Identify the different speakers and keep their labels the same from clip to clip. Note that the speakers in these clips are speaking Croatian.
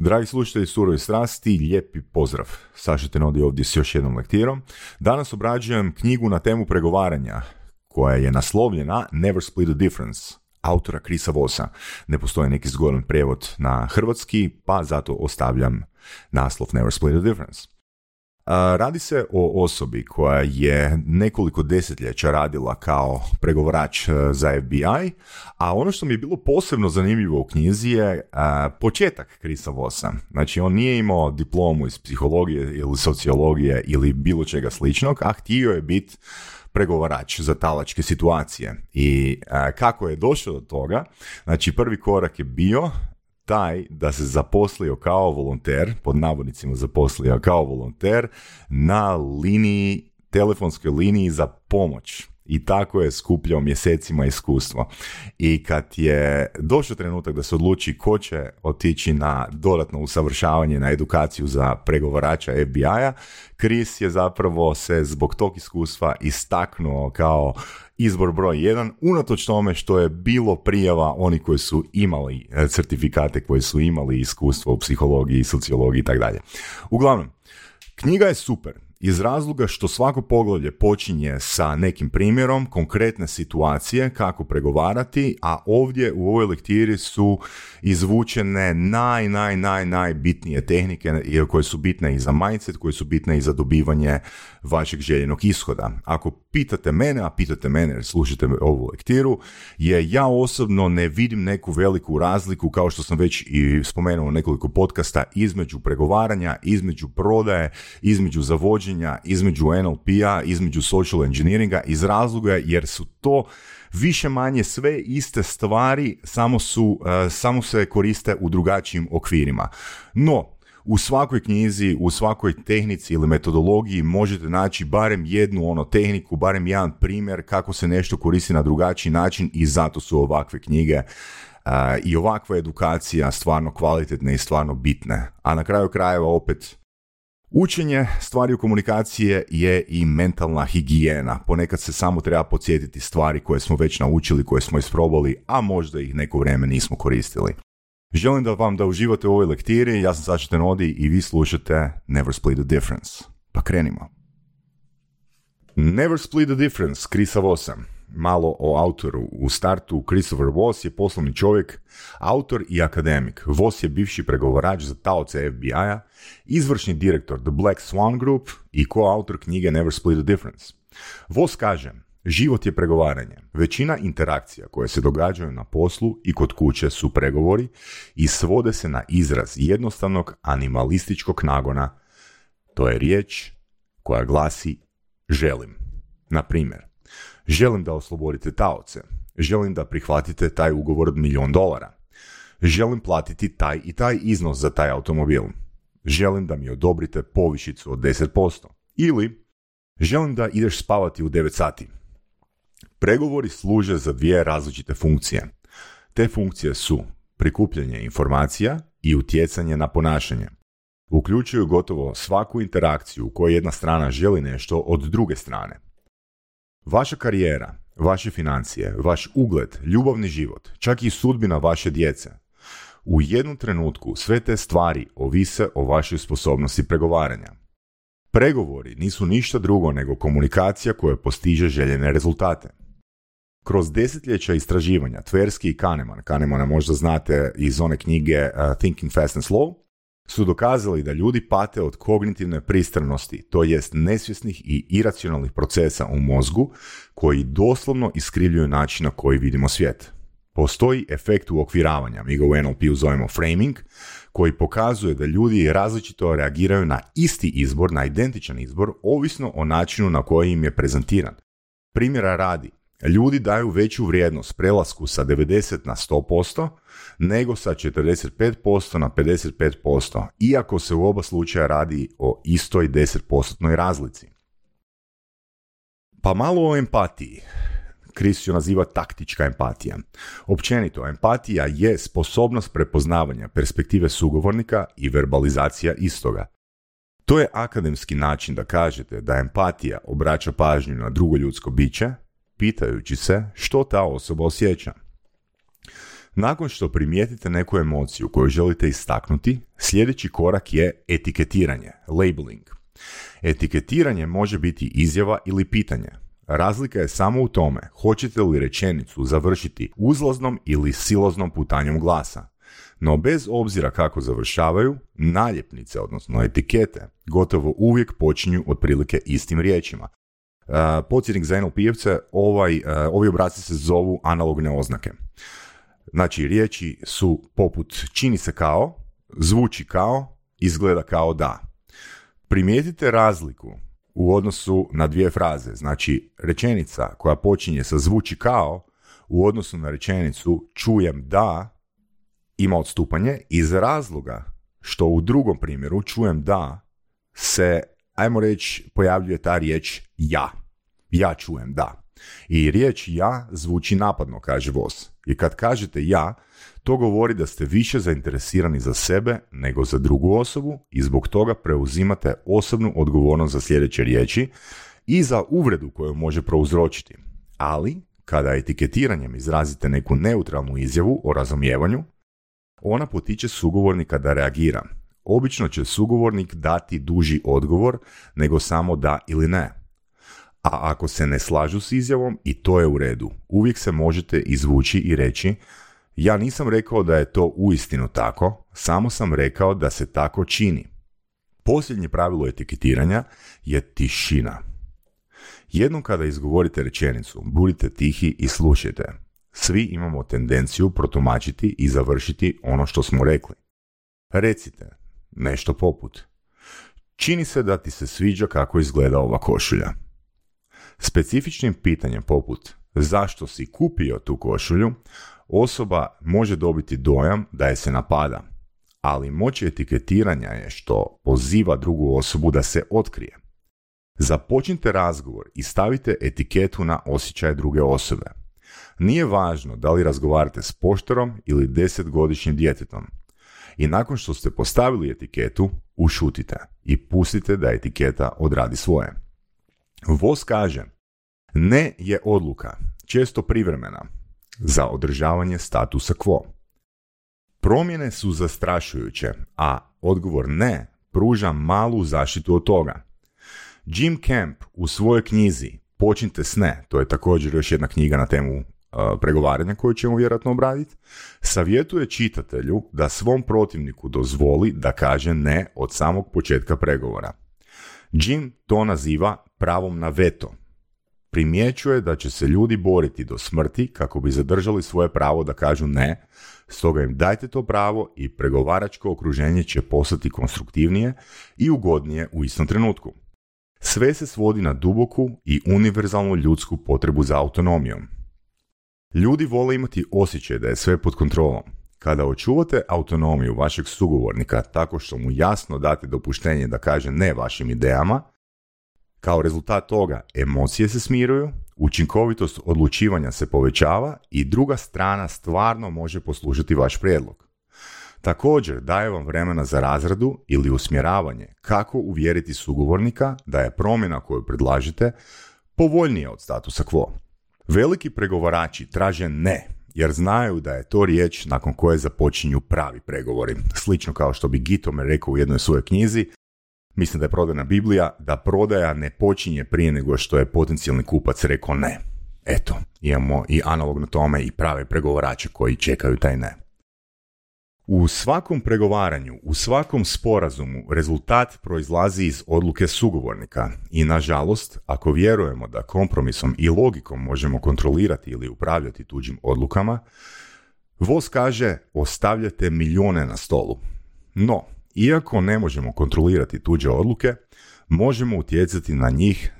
Speaker 1: Dragi slušatelji Surove strasti, lijepi pozdrav. Saša Tenodi ovdje s još jednom lektirom. Danas obrađujem knjigu na temu pregovaranja, koja je naslovljena Never Split the Difference, autora Krisa Vosa. Ne postoji neki zgodan prevod na hrvatski, pa zato ostavljam naslov Never Split the Difference. Radi se o osobi koja je nekoliko desetljeća radila kao pregovarač e, za FBI, a ono što mi je bilo posebno zanimljivo u knjizi je e, početak Krisa Vosa. Znači, on nije imao diplomu iz psihologije ili sociologije ili bilo čega sličnog, a htio je biti pregovarač za talačke situacije. I e, kako je došao do toga? Znači, prvi korak je bio taj da se zaposlio kao volonter, pod navodnicima zaposlio kao volonter, na liniji, telefonskoj liniji za pomoć i tako je skupljao mjesecima iskustvo. I kad je došao trenutak da se odluči ko će otići na dodatno usavršavanje, na edukaciju za pregovarača FBI-a, Chris je zapravo se zbog tog iskustva istaknuo kao izbor broj jedan, unatoč tome što je bilo prijava oni koji su imali e, certifikate, koji su imali iskustvo u psihologiji, sociologiji i tako dalje. Uglavnom, knjiga je super iz razloga što svako poglavlje počinje sa nekim primjerom konkretne situacije kako pregovarati, a ovdje u ovoj lektiri su izvučene naj, naj, naj, najbitnije tehnike koje su bitne i za mindset, koje su bitne i za dobivanje vašeg željenog ishoda. Ako pitate mene, a pitate mene jer slušate ovu lektiru, je ja osobno ne vidim neku veliku razliku, kao što sam već i spomenuo nekoliko podcasta, između pregovaranja, između prodaje, između zavođenja, između NLP-a, između social engineeringa, iz razloga jer su to više manje sve iste stvari, samo, su, uh, samo se koriste u drugačijim okvirima. No, u svakoj knjizi, u svakoj tehnici ili metodologiji možete naći barem jednu ono tehniku, barem jedan primjer kako se nešto koristi na drugačiji način i zato su ovakve knjige i ovakva edukacija stvarno kvalitetne i stvarno bitne. A na kraju krajeva opet Učenje stvari u komunikacije je i mentalna higijena. Ponekad se samo treba podsjetiti stvari koje smo već naučili, koje smo isprobali, a možda ih neko vrijeme nismo koristili. Želim da vam da uživate u ovoj lektiri, ja sam Saša Tenodi i vi slušate Never Split the Difference. Pa krenimo. Never Split the Difference, Krisa Vosa. Malo o autoru. U startu Christopher Voss je poslovni čovjek, autor i akademik. Voss je bivši pregovarač za taoce FBI-a, izvršni direktor The Black Swan Group i koautor knjige Never Split the Difference. Voss kaže, Život je pregovaranje. Većina interakcija koje se događaju na poslu i kod kuće su pregovori i svode se na izraz jednostavnog animalističkog nagona. To je riječ koja glasi želim. Na primjer, želim da oslobodite taoce. Želim da prihvatite taj ugovor od milijon dolara. Želim platiti taj i taj iznos za taj automobil. Želim da mi odobrite povišicu od 10%. Ili želim da ideš spavati u 9 sati. Pregovori služe za dvije različite funkcije. Te funkcije su prikupljanje informacija i utjecanje na ponašanje. Uključuju gotovo svaku interakciju u kojoj jedna strana želi nešto od druge strane. Vaša karijera, vaše financije, vaš ugled, ljubavni život, čak i sudbina vaše djece. U jednom trenutku sve te stvari ovise o vašoj sposobnosti pregovaranja. Pregovori nisu ništa drugo nego komunikacija koja postiže željene rezultate. Kroz desetljeća istraživanja, Tversky i Kahneman, Kahnemana možda znate iz one knjige uh, Thinking Fast and Slow, su dokazali da ljudi pate od kognitivne pristranosti, to jest nesvjesnih i iracionalnih procesa u mozgu koji doslovno iskrivljuju način na koji vidimo svijet. Postoji efekt uokviravanja, mi ga u NLP-u zovemo framing, koji pokazuje da ljudi različito reagiraju na isti izbor, na identičan izbor, ovisno o načinu na koji im je prezentiran. Primjera radi, ljudi daju veću vrijednost prelasku sa 90 na 100% nego sa 45% na 55%, iako se u oba slučaja radi o istoj 10% razlici. Pa malo o empatiji. Chris ju naziva taktička empatija. Općenito, empatija je sposobnost prepoznavanja perspektive sugovornika i verbalizacija istoga. To je akademski način da kažete da empatija obraća pažnju na drugo ljudsko biće, pitajući se što ta osoba osjeća. Nakon što primijetite neku emociju koju želite istaknuti, sljedeći korak je etiketiranje, labeling. Etiketiranje može biti izjava ili pitanje. Razlika je samo u tome hoćete li rečenicu završiti uzlaznom ili siloznom putanjom glasa. No bez obzira kako završavaju, naljepnice, odnosno etikete, gotovo uvijek počinju otprilike istim riječima. Uh, podsjetnik za NLP-evce, ovaj, uh, ovi obraci se zovu analogne oznake. Znači, riječi su poput čini se kao, zvuči kao, izgleda kao da. Primijetite razliku u odnosu na dvije fraze. Znači, rečenica koja počinje sa zvuči kao u odnosu na rečenicu čujem da ima odstupanje iz razloga što u drugom primjeru čujem da se, ajmo reći, pojavljuje ta riječ ja. Ja čujem da. I riječ ja zvuči napadno, kaže Vos. I kad kažete ja, to govori da ste više zainteresirani za sebe nego za drugu osobu i zbog toga preuzimate osobnu odgovornost za sljedeće riječi i za uvredu koju može prouzročiti. Ali, kada etiketiranjem izrazite neku neutralnu izjavu o razumijevanju, ona potiče sugovornika da reagira. Obično će sugovornik dati duži odgovor nego samo da ili ne. A ako se ne slažu s izjavom, i to je u redu, uvijek se možete izvući i reći ja nisam rekao da je to uistinu tako, samo sam rekao da se tako čini. Posljednje pravilo etiketiranja je tišina. Jednom kada izgovorite rečenicu, budite tihi i slušajte. Svi imamo tendenciju protumačiti i završiti ono što smo rekli. Recite nešto poput. Čini se da ti se sviđa kako izgleda ova košulja. Specifičnim pitanjem poput zašto si kupio tu košulju, osoba može dobiti dojam da je se napada, ali moć etiketiranja je što poziva drugu osobu da se otkrije. Započnite razgovor i stavite etiketu na osjećaje druge osobe. Nije važno da li razgovarate s poštarom ili desetgodišnjim djetetom. I nakon što ste postavili etiketu, ušutite i pustite da etiketa odradi svoje. Vos kaže, ne je odluka, često privremena, za održavanje statusa quo. Promjene su zastrašujuće, a odgovor ne pruža malu zaštitu od toga. Jim Camp u svojoj knjizi Počnite s ne, to je također još jedna knjiga na temu pregovaranja koju ćemo vjerojatno obraditi, savjetuje čitatelju da svom protivniku dozvoli da kaže ne od samog početka pregovora. Jim to naziva pravom na veto. Primjećuje da će se ljudi boriti do smrti kako bi zadržali svoje pravo da kažu ne, stoga im dajte to pravo i pregovaračko okruženje će postati konstruktivnije i ugodnije u istom trenutku. Sve se svodi na duboku i univerzalnu ljudsku potrebu za autonomijom. Ljudi vole imati osjećaj da je sve pod kontrolom. Kada očuvate autonomiju vašeg sugovornika tako što mu jasno date dopuštenje da kaže ne vašim idejama, kao rezultat toga emocije se smiruju, učinkovitost odlučivanja se povećava i druga strana stvarno može poslušati vaš prijedlog. Također daje vam vremena za razradu ili usmjeravanje kako uvjeriti sugovornika da je promjena koju predlažete povoljnija od statusa quo. Veliki pregovarači traže ne, jer znaju da je to riječ nakon koje započinju pravi pregovori. Slično kao što bi Gitome rekao u jednoj svojoj knjizi, mislim da je prodana Biblija, da prodaja ne počinje prije nego što je potencijalni kupac rekao ne. Eto, imamo i analogno tome i prave pregovarače koji čekaju taj ne. U svakom pregovaranju, u svakom sporazumu rezultat proizlazi iz odluke sugovornika i nažalost, ako vjerujemo da kompromisom i logikom možemo kontrolirati ili upravljati tuđim odlukama, Vos kaže ostavljate milijone na stolu. No, iako ne možemo kontrolirati tuđe odluke, možemo utjecati na njih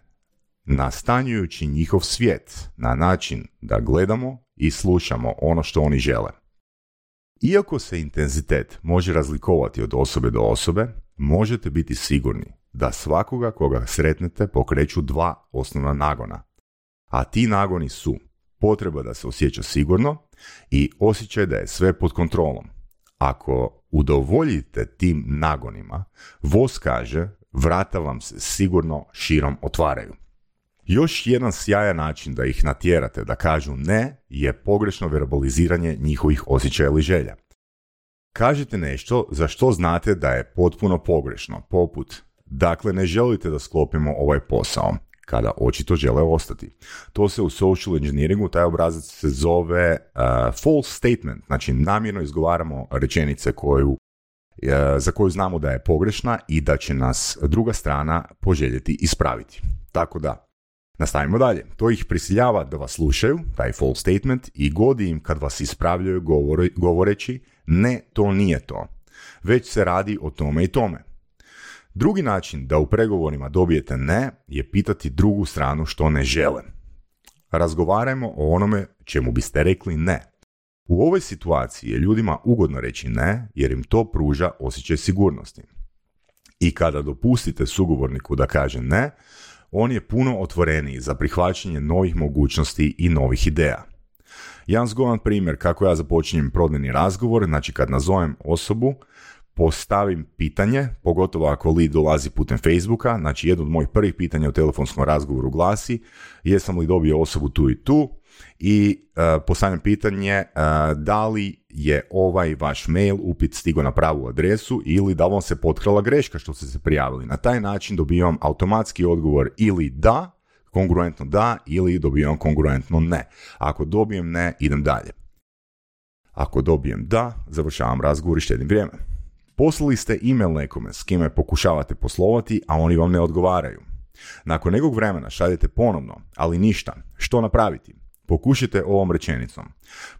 Speaker 1: nastanjujući njihov svijet na način da gledamo i slušamo ono što oni žele. Iako se intenzitet može razlikovati od osobe do osobe, možete biti sigurni da svakoga koga sretnete pokreću dva osnovna nagona. A ti nagoni su potreba da se osjeća sigurno i osjećaj da je sve pod kontrolom. Ako udovoljite tim nagonima, voz kaže vrata vam se sigurno širom otvaraju. Još jedan sjajan način da ih natjerate da kažu ne je pogrešno verbaliziranje njihovih osjećaja ili želja. Kažete nešto za što znate da je potpuno pogrešno, poput dakle ne želite da sklopimo ovaj posao, kada očito žele ostati. To se u social engineeringu, taj obrazac se zove uh, false statement, znači namjerno izgovaramo rečenice koju, uh, za koju znamo da je pogrešna i da će nas druga strana poželjeti ispraviti. Tako da, Nastavimo dalje. To ih prisiljava da vas slušaju, taj false statement, i godi im kad vas ispravljaju govoreći ne, to nije to. Već se radi o tome i tome. Drugi način da u pregovorima dobijete ne je pitati drugu stranu što ne žele. Razgovarajmo o onome čemu biste rekli ne. U ovoj situaciji je ljudima ugodno reći ne jer im to pruža osjećaj sigurnosti. I kada dopustite sugovorniku da kaže ne, on je puno otvoreniji za prihvaćanje novih mogućnosti i novih ideja. Jedan zgodan primjer kako ja započinjem prodajni razgovor, znači kad nazovem osobu, postavim pitanje, pogotovo ako li dolazi putem Facebooka, znači jedno od mojih prvih pitanja u telefonskom razgovoru glasi jesam li dobio osobu tu i tu i uh, postavljam pitanje uh, da li je ovaj vaš mail upit stigao na pravu adresu ili da vam se potkrala greška što ste se prijavili. Na taj način dobivam automatski odgovor ili da, kongruentno da ili dobivam kongruentno ne. Ako dobijem ne, idem dalje. Ako dobijem da, završavam razgovor i štedim vrijeme. Poslali ste email nekome s kime pokušavate poslovati, a oni vam ne odgovaraju. Nakon nekog vremena šaljete ponovno, ali ništa. Što napraviti? Pokušajte ovom rečenicom.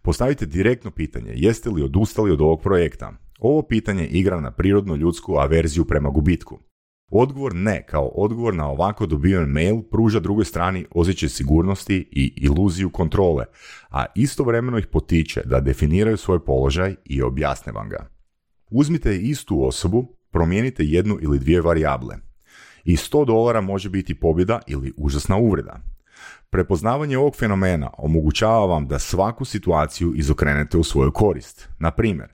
Speaker 1: Postavite direktno pitanje, jeste li odustali od ovog projekta? Ovo pitanje igra na prirodnu ljudsku averziju prema gubitku. Odgovor ne, kao odgovor na ovako dobiven mail, pruža drugoj strani osjećaj sigurnosti i iluziju kontrole, a istovremeno ih potiče da definiraju svoj položaj i objasne vam ga. Uzmite istu osobu, promijenite jednu ili dvije varijable. I 100 dolara može biti pobjeda ili užasna uvreda. Prepoznavanje ovog fenomena omogućava vam da svaku situaciju izokrenete u svoju korist. Na primjer,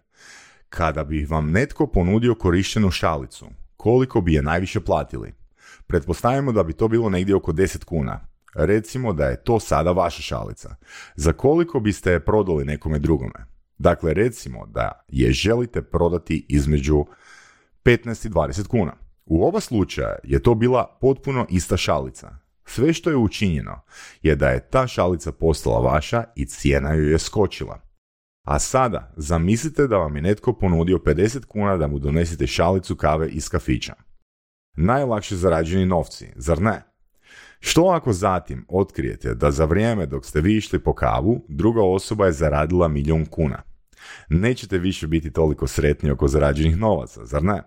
Speaker 1: kada bi vam netko ponudio korištenu šalicu, koliko bi je najviše platili? Pretpostavimo da bi to bilo negdje oko 10 kuna. Recimo da je to sada vaša šalica. Za koliko biste je prodali nekome drugome? Dakle, recimo da je želite prodati između 15 i 20 kuna. U oba slučaja je to bila potpuno ista šalica. Sve što je učinjeno je da je ta šalica postala vaša i cijena joj je skočila. A sada zamislite da vam je netko ponudio 50 kuna da mu donesete šalicu kave iz kafića. Najlakše zarađeni novci, zar ne? Što ako zatim otkrijete da za vrijeme dok ste vi išli po kavu, druga osoba je zaradila milijun kuna? Nećete više biti toliko sretni oko zarađenih novaca, zar ne?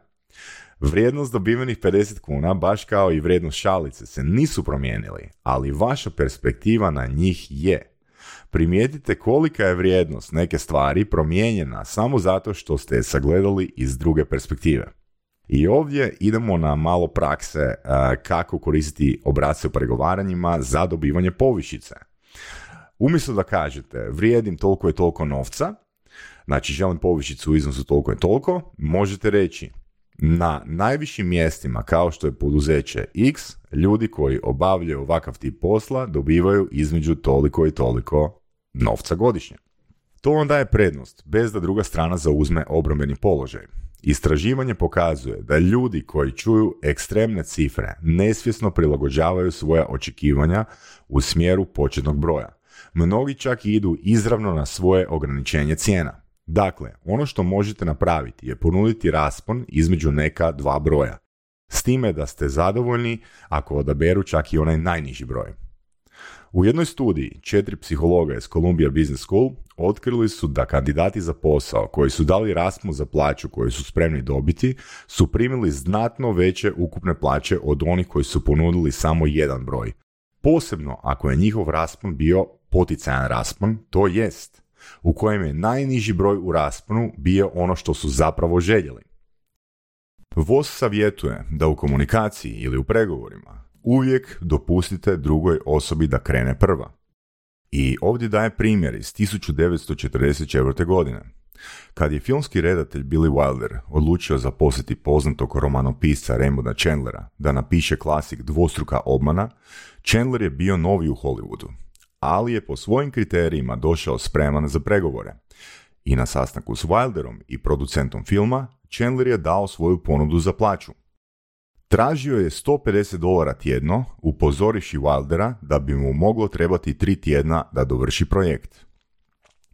Speaker 1: Vrijednost dobivenih 50 kuna, baš kao i vrijednost šalice, se nisu promijenili, ali vaša perspektiva na njih je. Primijetite kolika je vrijednost neke stvari promijenjena samo zato što ste je sagledali iz druge perspektive. I ovdje idemo na malo prakse kako koristiti obrace u pregovaranjima za dobivanje povišice. Umjesto da kažete vrijedim toliko i toliko novca, znači želim povišicu u iznosu toliko i toliko, možete reći na najvišim mjestima kao što je poduzeće X, ljudi koji obavljaju ovakav tip posla dobivaju između toliko i toliko novca godišnje. To vam daje prednost, bez da druga strana zauzme obrambeni položaj. Istraživanje pokazuje da ljudi koji čuju ekstremne cifre nesvjesno prilagođavaju svoja očekivanja u smjeru početnog broja. Mnogi čak idu izravno na svoje ograničenje cijena. Dakle, ono što možete napraviti je ponuditi raspon između neka dva broja. S time da ste zadovoljni ako odaberu čak i onaj najniži broj. U jednoj studiji četiri psihologa iz Columbia Business School otkrili su da kandidati za posao koji su dali raspon za plaću koju su spremni dobiti su primili znatno veće ukupne plaće od onih koji su ponudili samo jedan broj. Posebno ako je njihov raspon bio poticajan raspon, to jest u kojem je najniži broj u rasponu bio ono što su zapravo željeli. VOS savjetuje da u komunikaciji ili u pregovorima uvijek dopustite drugoj osobi da krene prva. I ovdje daje primjer iz 1944. godine. Kad je filmski redatelj Billy Wilder odlučio zaposliti poznatog romanopisca Raymonda Chandlera da napiše klasik Dvostruka obmana, Chandler je bio novi u Hollywoodu, ali je po svojim kriterijima došao spreman za pregovore. I na sastanku s Wilderom i producentom filma, Chandler je dao svoju ponudu za plaću. Tražio je 150 dolara tjedno, upozoriši Wildera da bi mu moglo trebati tri tjedna da dovrši projekt.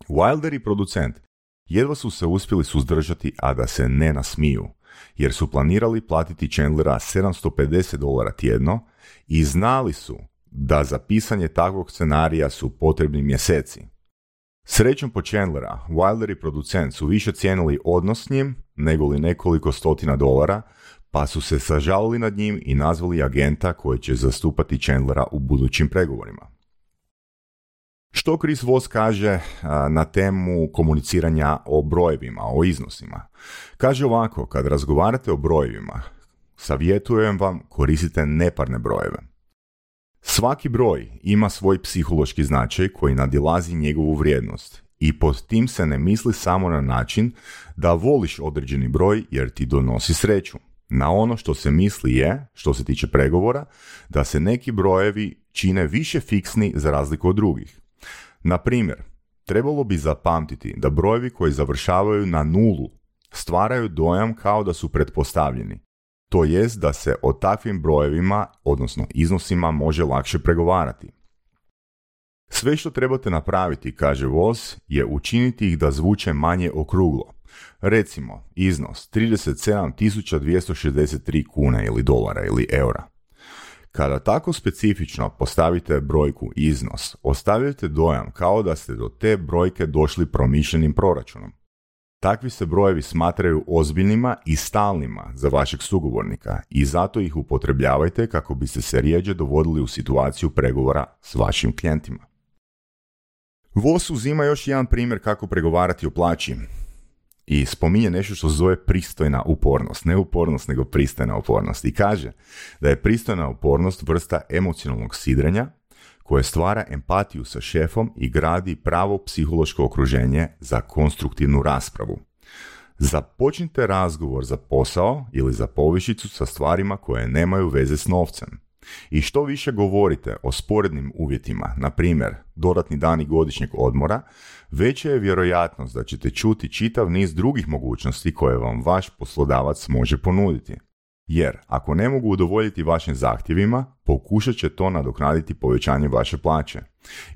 Speaker 1: Wilder i producent jedva su se uspjeli suzdržati, a da se ne nasmiju, jer su planirali platiti Chandlera 750 dolara tjedno i znali su da za pisanje takvog scenarija su potrebni mjeseci. Srećom po Chandlera, Wilder i producent su više cijenili odnos s njim nego li nekoliko stotina dolara, pa su se sažalili nad njim i nazvali agenta koji će zastupati Chandlera u budućim pregovorima. Što Chris Voss kaže na temu komuniciranja o brojevima, o iznosima? Kaže ovako, kad razgovarate o brojevima, savjetujem vam koristite neparne brojeve. Svaki broj ima svoj psihološki značaj koji nadilazi njegovu vrijednost i pod tim se ne misli samo na način da voliš određeni broj jer ti donosi sreću. Na ono što se misli je, što se tiče pregovora, da se neki brojevi čine više fiksni za razliku od drugih. Na primjer, trebalo bi zapamtiti da brojevi koji završavaju na nulu stvaraju dojam kao da su pretpostavljeni. To jest da se o takvim brojevima, odnosno iznosima, može lakše pregovarati. Sve što trebate napraviti, kaže Voss, je učiniti ih da zvuče manje okruglo. Recimo, iznos 37.263 kuna ili dolara ili eura. Kada tako specifično postavite brojku iznos, ostavljate dojam kao da ste do te brojke došli promišljenim proračunom. Takvi se brojevi smatraju ozbiljnima i stalnima za vašeg sugovornika i zato ih upotrebljavajte kako biste se rijeđe dovodili u situaciju pregovora s vašim klijentima. VOS uzima još jedan primjer kako pregovarati o plaći i spominje nešto što zove pristojna upornost. Ne upornost, nego pristojna upornost. I kaže da je pristojna upornost vrsta emocionalnog sidrenja koje stvara empatiju sa šefom i gradi pravo psihološko okruženje za konstruktivnu raspravu. Započnite razgovor za posao ili za povišicu sa stvarima koje nemaju veze s novcem. I što više govorite o sporednim uvjetima, na primjer dodatni dani godišnjeg odmora, veća je vjerojatnost da ćete čuti čitav niz drugih mogućnosti koje vam vaš poslodavac može ponuditi. Jer ako ne mogu udovoljiti vašim zahtjevima, pokušat će to nadoknaditi povećanje vaše plaće.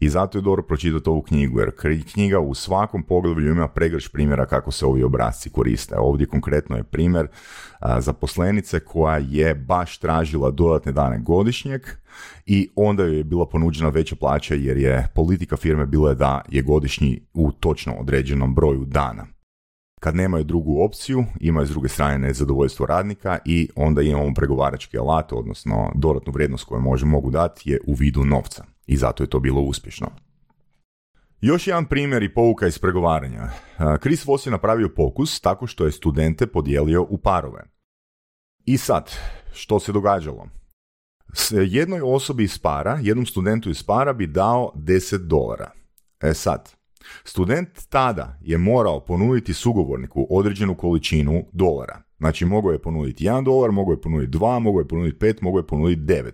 Speaker 1: I zato je dobro pročitati ovu knjigu, jer knjiga u svakom poglavlju ima pregrš primjera kako se ovi obrazci koriste. Ovdje konkretno je primjer zaposlenice koja je baš tražila dodatne dane godišnjeg i onda joj je bila ponuđena veća plaća jer je politika firme bila da je godišnji u točno određenom broju dana. Kad nemaju drugu opciju, imaju s druge strane nezadovoljstvo radnika i onda imamo pregovarački alat, odnosno dodatnu vrijednost koju mogu dati je u vidu novca. I zato je to bilo uspješno. Još jedan primjer i pouka iz pregovaranja. Chris Voss je napravio pokus tako što je studente podijelio u parove. I sad, što se događalo? S jednoj osobi iz para, jednom studentu iz para bi dao 10 dolara. E sad, Student tada je morao ponuditi sugovorniku određenu količinu dolara. Znači, mogao je ponuditi 1 dolar, mogao je ponuditi 2, mogao je ponuditi 5, mogao je ponuditi 9.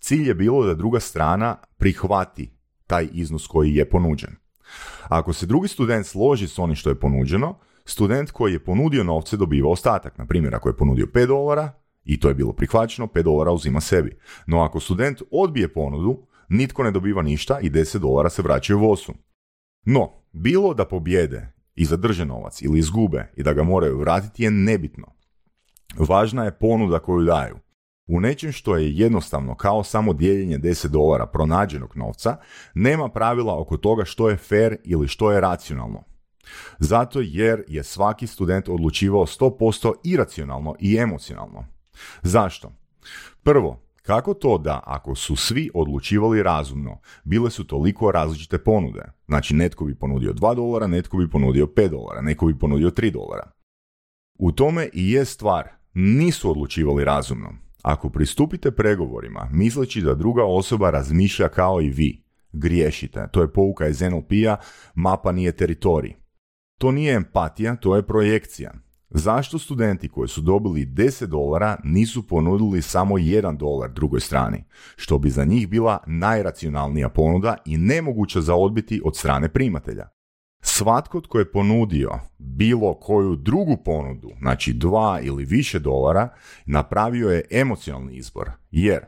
Speaker 1: Cilj je bilo da druga strana prihvati taj iznos koji je ponuđen. Ako se drugi student složi s onim što je ponuđeno, student koji je ponudio novce dobiva ostatak. Na primjer, ako je ponudio 5 dolara i to je bilo prihvaćeno, 5 dolara uzima sebi. No ako student odbije ponudu, nitko ne dobiva ništa i 10 dolara se vraćaju vosu. No, bilo da pobjede i zadrže novac ili izgube i da ga moraju vratiti je nebitno. Važna je ponuda koju daju. U nečem što je jednostavno kao samo dijeljenje 10 dolara pronađenog novca, nema pravila oko toga što je fair ili što je racionalno. Zato jer je svaki student odlučivao 100% iracionalno i emocionalno. Zašto? Prvo, kako to da, ako su svi odlučivali razumno, bile su toliko različite ponude? Znači, netko bi ponudio 2 dolara, netko bi ponudio 5 dolara, netko bi ponudio 3 dolara. U tome i je stvar, nisu odlučivali razumno. Ako pristupite pregovorima, misleći da druga osoba razmišlja kao i vi, griješite. To je pouka iz NLP-a, mapa nije teritorij. To nije empatija, to je projekcija. Zašto studenti koji su dobili 10 dolara nisu ponudili samo 1 dolar drugoj strani, što bi za njih bila najracionalnija ponuda i nemoguća za odbiti od strane primatelja? Svatko tko je ponudio bilo koju drugu ponudu, znači dva ili više dolara, napravio je emocionalni izbor. Jer,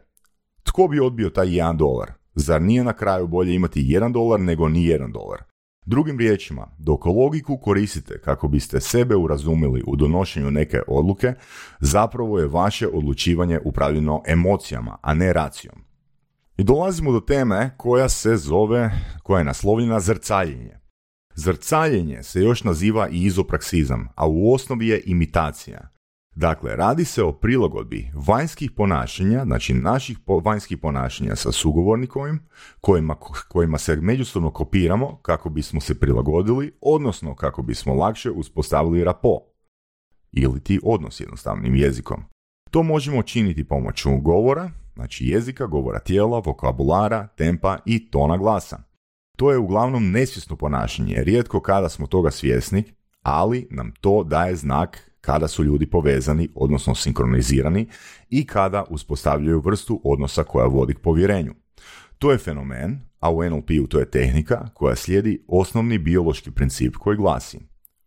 Speaker 1: tko bi odbio taj jedan dolar? Zar nije na kraju bolje imati jedan dolar nego ni jedan dolar? Drugim riječima, dok logiku koristite kako biste sebe urazumili u donošenju neke odluke, zapravo je vaše odlučivanje upravljeno emocijama, a ne racijom. I dolazimo do teme koja se zove, koja je naslovljena zrcaljenje. Zrcaljenje se još naziva i izopraksizam, a u osnovi je imitacija. Dakle, radi se o prilagodbi vanjskih ponašanja, znači naših vanjskih ponašanja sa sugovornikovim, kojima, kojima se međusobno kopiramo kako bismo se prilagodili, odnosno kako bismo lakše uspostavili rapo. Ili ti odnos jednostavnim jezikom. To možemo činiti pomoću govora, znači jezika, govora tijela, vokabulara, tempa i tona glasa. To je uglavnom nesvjesno ponašanje, rijetko kada smo toga svjesni, ali nam to daje znak kada su ljudi povezani, odnosno sinkronizirani i kada uspostavljaju vrstu odnosa koja vodi k povjerenju. To je fenomen, a u NLP-u to je tehnika koja slijedi osnovni biološki princip koji glasi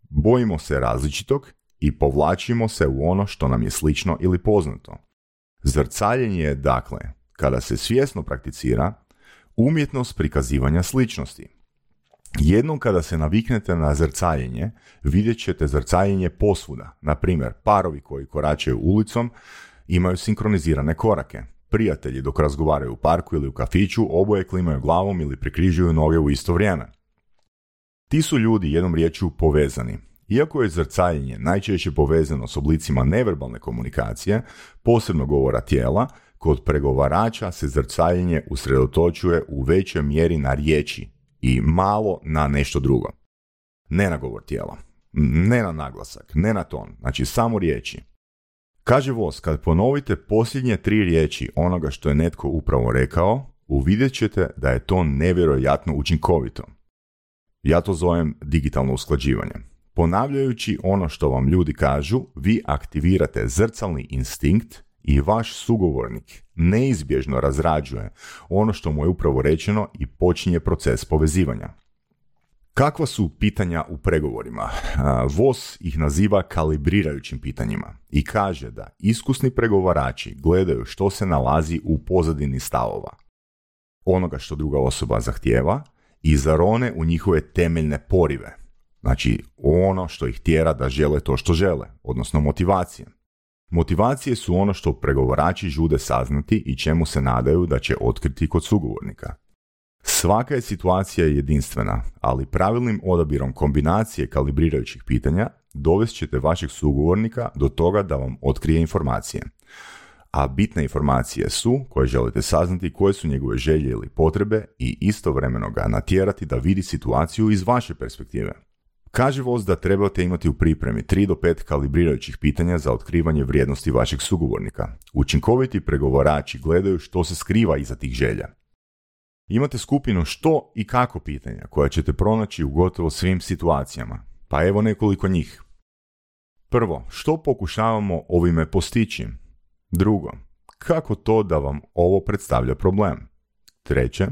Speaker 1: Bojimo se različitog i povlačimo se u ono što nam je slično ili poznato. Zrcaljenje je, dakle, kada se svjesno prakticira, umjetnost prikazivanja sličnosti. Jednom kada se naviknete na zrcaljenje, vidjet ćete zrcaljenje posvuda. Na primjer, parovi koji koračaju ulicom imaju sinkronizirane korake. Prijatelji dok razgovaraju u parku ili u kafiću oboje klimaju glavom ili prikrižuju noge u isto vrijeme. Ti su ljudi jednom riječju povezani. Iako je zrcaljenje najčešće povezano s oblicima neverbalne komunikacije, posebno govora tijela, kod pregovarača se zrcaljenje usredotočuje u većoj mjeri na riječi i malo na nešto drugo. Ne na govor tijela, ne na naglasak, ne na ton, znači samo riječi. Kaže Vos, kad ponovite posljednje tri riječi onoga što je netko upravo rekao, uvidjet ćete da je to nevjerojatno učinkovito. Ja to zovem digitalno usklađivanje. Ponavljajući ono što vam ljudi kažu, vi aktivirate zrcalni instinkt i vaš sugovornik neizbježno razrađuje ono što mu je upravo rečeno i počinje proces povezivanja. Kakva su pitanja u pregovorima? VOS ih naziva kalibrirajućim pitanjima i kaže da iskusni pregovarači gledaju što se nalazi u pozadini stavova, onoga što druga osoba zahtijeva i zarone u njihove temeljne porive, znači ono što ih tjera da žele to što žele, odnosno motivacije. Motivacije su ono što pregovarači žude saznati i čemu se nadaju da će otkriti kod sugovornika. Svaka je situacija jedinstvena, ali pravilnim odabirom kombinacije kalibrirajućih pitanja dovest ćete vašeg sugovornika do toga da vam otkrije informacije. A bitne informacije su koje želite saznati koje su njegove želje ili potrebe i istovremeno ga natjerati da vidi situaciju iz vaše perspektive. Kaže Voz da trebate imati u pripremi 3 do 5 kalibrirajućih pitanja za otkrivanje vrijednosti vašeg sugovornika. Učinkoviti pregovarači gledaju što se skriva iza tih želja. Imate skupinu što i kako pitanja koja ćete pronaći u gotovo svim situacijama. Pa evo nekoliko njih. Prvo, što pokušavamo ovime postići? Drugo, kako to da vam ovo predstavlja problem? Treće,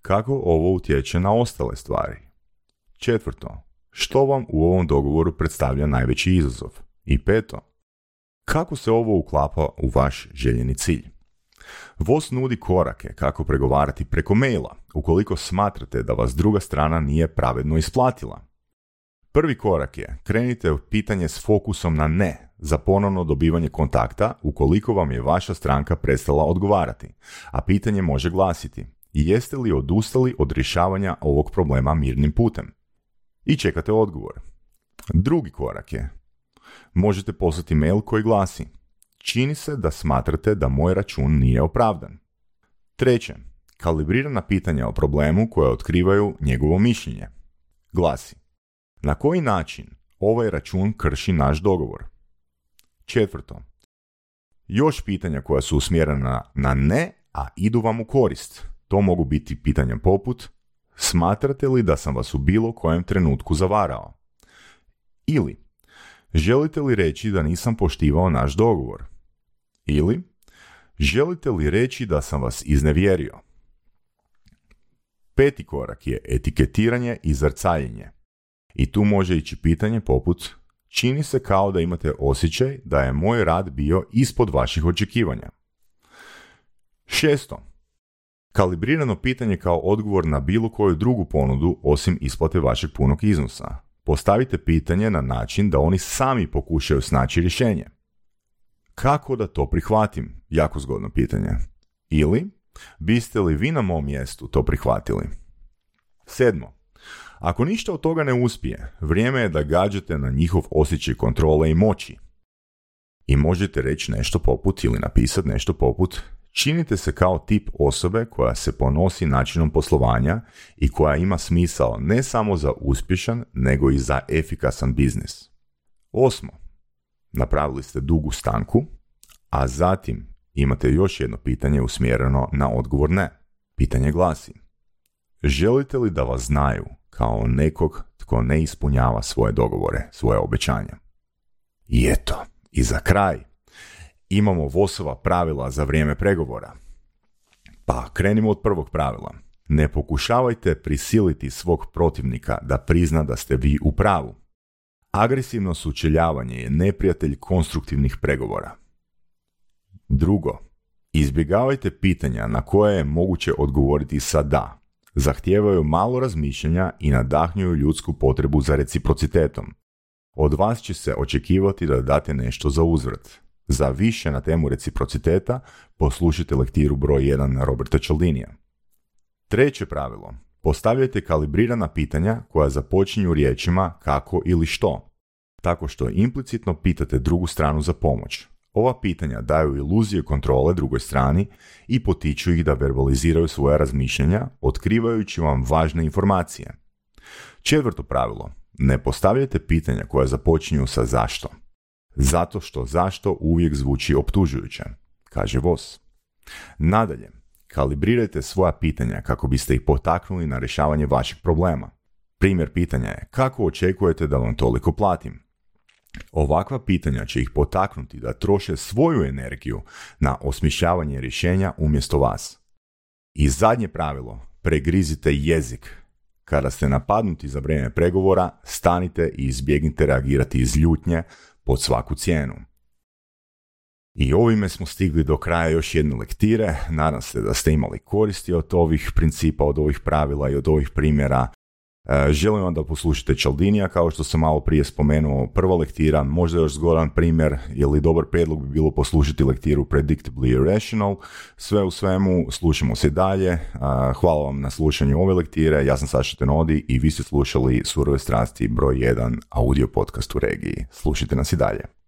Speaker 1: kako ovo utječe na ostale stvari? Četvrto, što vam u ovom dogovoru predstavlja najveći izazov? I peto, kako se ovo uklapa u vaš željeni cilj? VOS nudi korake kako pregovarati preko maila ukoliko smatrate da vas druga strana nije pravedno isplatila. Prvi korak je krenite u pitanje s fokusom na ne za ponovno dobivanje kontakta ukoliko vam je vaša stranka prestala odgovarati, a pitanje može glasiti jeste li odustali od rješavanja ovog problema mirnim putem? I čekate odgovor. Drugi korak je, možete poslati mail koji glasi, čini se da smatrate da moj račun nije opravdan. Treće, kalibrirana pitanja o problemu koje otkrivaju njegovo mišljenje. Glasi, na koji način ovaj račun krši naš dogovor? Četvrto, još pitanja koja su usmjerena na ne, a idu vam u korist. To mogu biti pitanja poput Smatrate li da sam vas u bilo kojem trenutku zavarao? Ili, želite li reći da nisam poštivao naš dogovor? Ili, želite li reći da sam vas iznevjerio? Peti korak je etiketiranje i zrcaljenje. I tu može ići pitanje poput čini se kao da imate osjećaj da je moj rad bio ispod vaših očekivanja. Šesto. Kalibrirano pitanje kao odgovor na bilo koju drugu ponudu osim isplate vašeg punog iznosa. Postavite pitanje na način da oni sami pokušaju snaći rješenje. Kako da to prihvatim? Jako zgodno pitanje. Ili, biste li vi na mom mjestu to prihvatili? Sedmo. Ako ništa od toga ne uspije, vrijeme je da gađate na njihov osjećaj kontrole i moći. I možete reći nešto poput ili napisati nešto poput Činite se kao tip osobe koja se ponosi načinom poslovanja i koja ima smisao ne samo za uspješan, nego i za efikasan biznis. Osmo. Napravili ste dugu stanku, a zatim imate još jedno pitanje usmjereno na odgovor ne. Pitanje glasi. Želite li da vas znaju kao nekog tko ne ispunjava svoje dogovore, svoje obećanja? I eto, i za kraj, imamo Vosova pravila za vrijeme pregovora. Pa krenimo od prvog pravila. Ne pokušavajte prisiliti svog protivnika da prizna da ste vi u pravu. Agresivno sučeljavanje je neprijatelj konstruktivnih pregovora. Drugo, izbjegavajte pitanja na koje je moguće odgovoriti sa da. Zahtijevaju malo razmišljanja i nadahnjuju ljudsku potrebu za reciprocitetom. Od vas će se očekivati da date nešto za uzvrat. Za više na temu reciprociteta poslušajte lektiru broj 1 Roberta Cialdinija. Treće pravilo. Postavljajte kalibrirana pitanja koja započinju riječima kako ili što, tako što implicitno pitate drugu stranu za pomoć. Ova pitanja daju iluzije kontrole drugoj strani i potiču ih da verbaliziraju svoja razmišljanja, otkrivajući vam važne informacije. Četvrto pravilo. Ne postavljajte pitanja koja započinju sa zašto. Zato što zašto uvijek zvuči optužujuće, kaže Vos. Nadalje, kalibrirajte svoja pitanja kako biste ih potaknuli na rješavanje vaših problema. Primjer pitanja je kako očekujete da vam toliko platim? Ovakva pitanja će ih potaknuti da troše svoju energiju na osmišljavanje rješenja umjesto vas. I zadnje pravilo, pregrizite jezik. Kada ste napadnuti za vrijeme pregovora, stanite i izbjegnite reagirati iz ljutnje, pod svaku cijenu. I ovime smo stigli do kraja još jedne lektire. Nadam se da ste imali koristi od ovih principa, od ovih pravila i od ovih primjera. E, želim vam da poslušate Čaldinija, kao što sam malo prije spomenuo, prva lektira, možda još zgodan primjer ili dobar prijedlog bi bilo poslušati lektiru Predictably Irrational. Sve u svemu, slušamo se dalje. E, hvala vam na slušanju ove lektire, ja sam Saša Tenodi i vi ste slušali Surove strasti broj 1 audio podcast u regiji. Slušajte nas i dalje.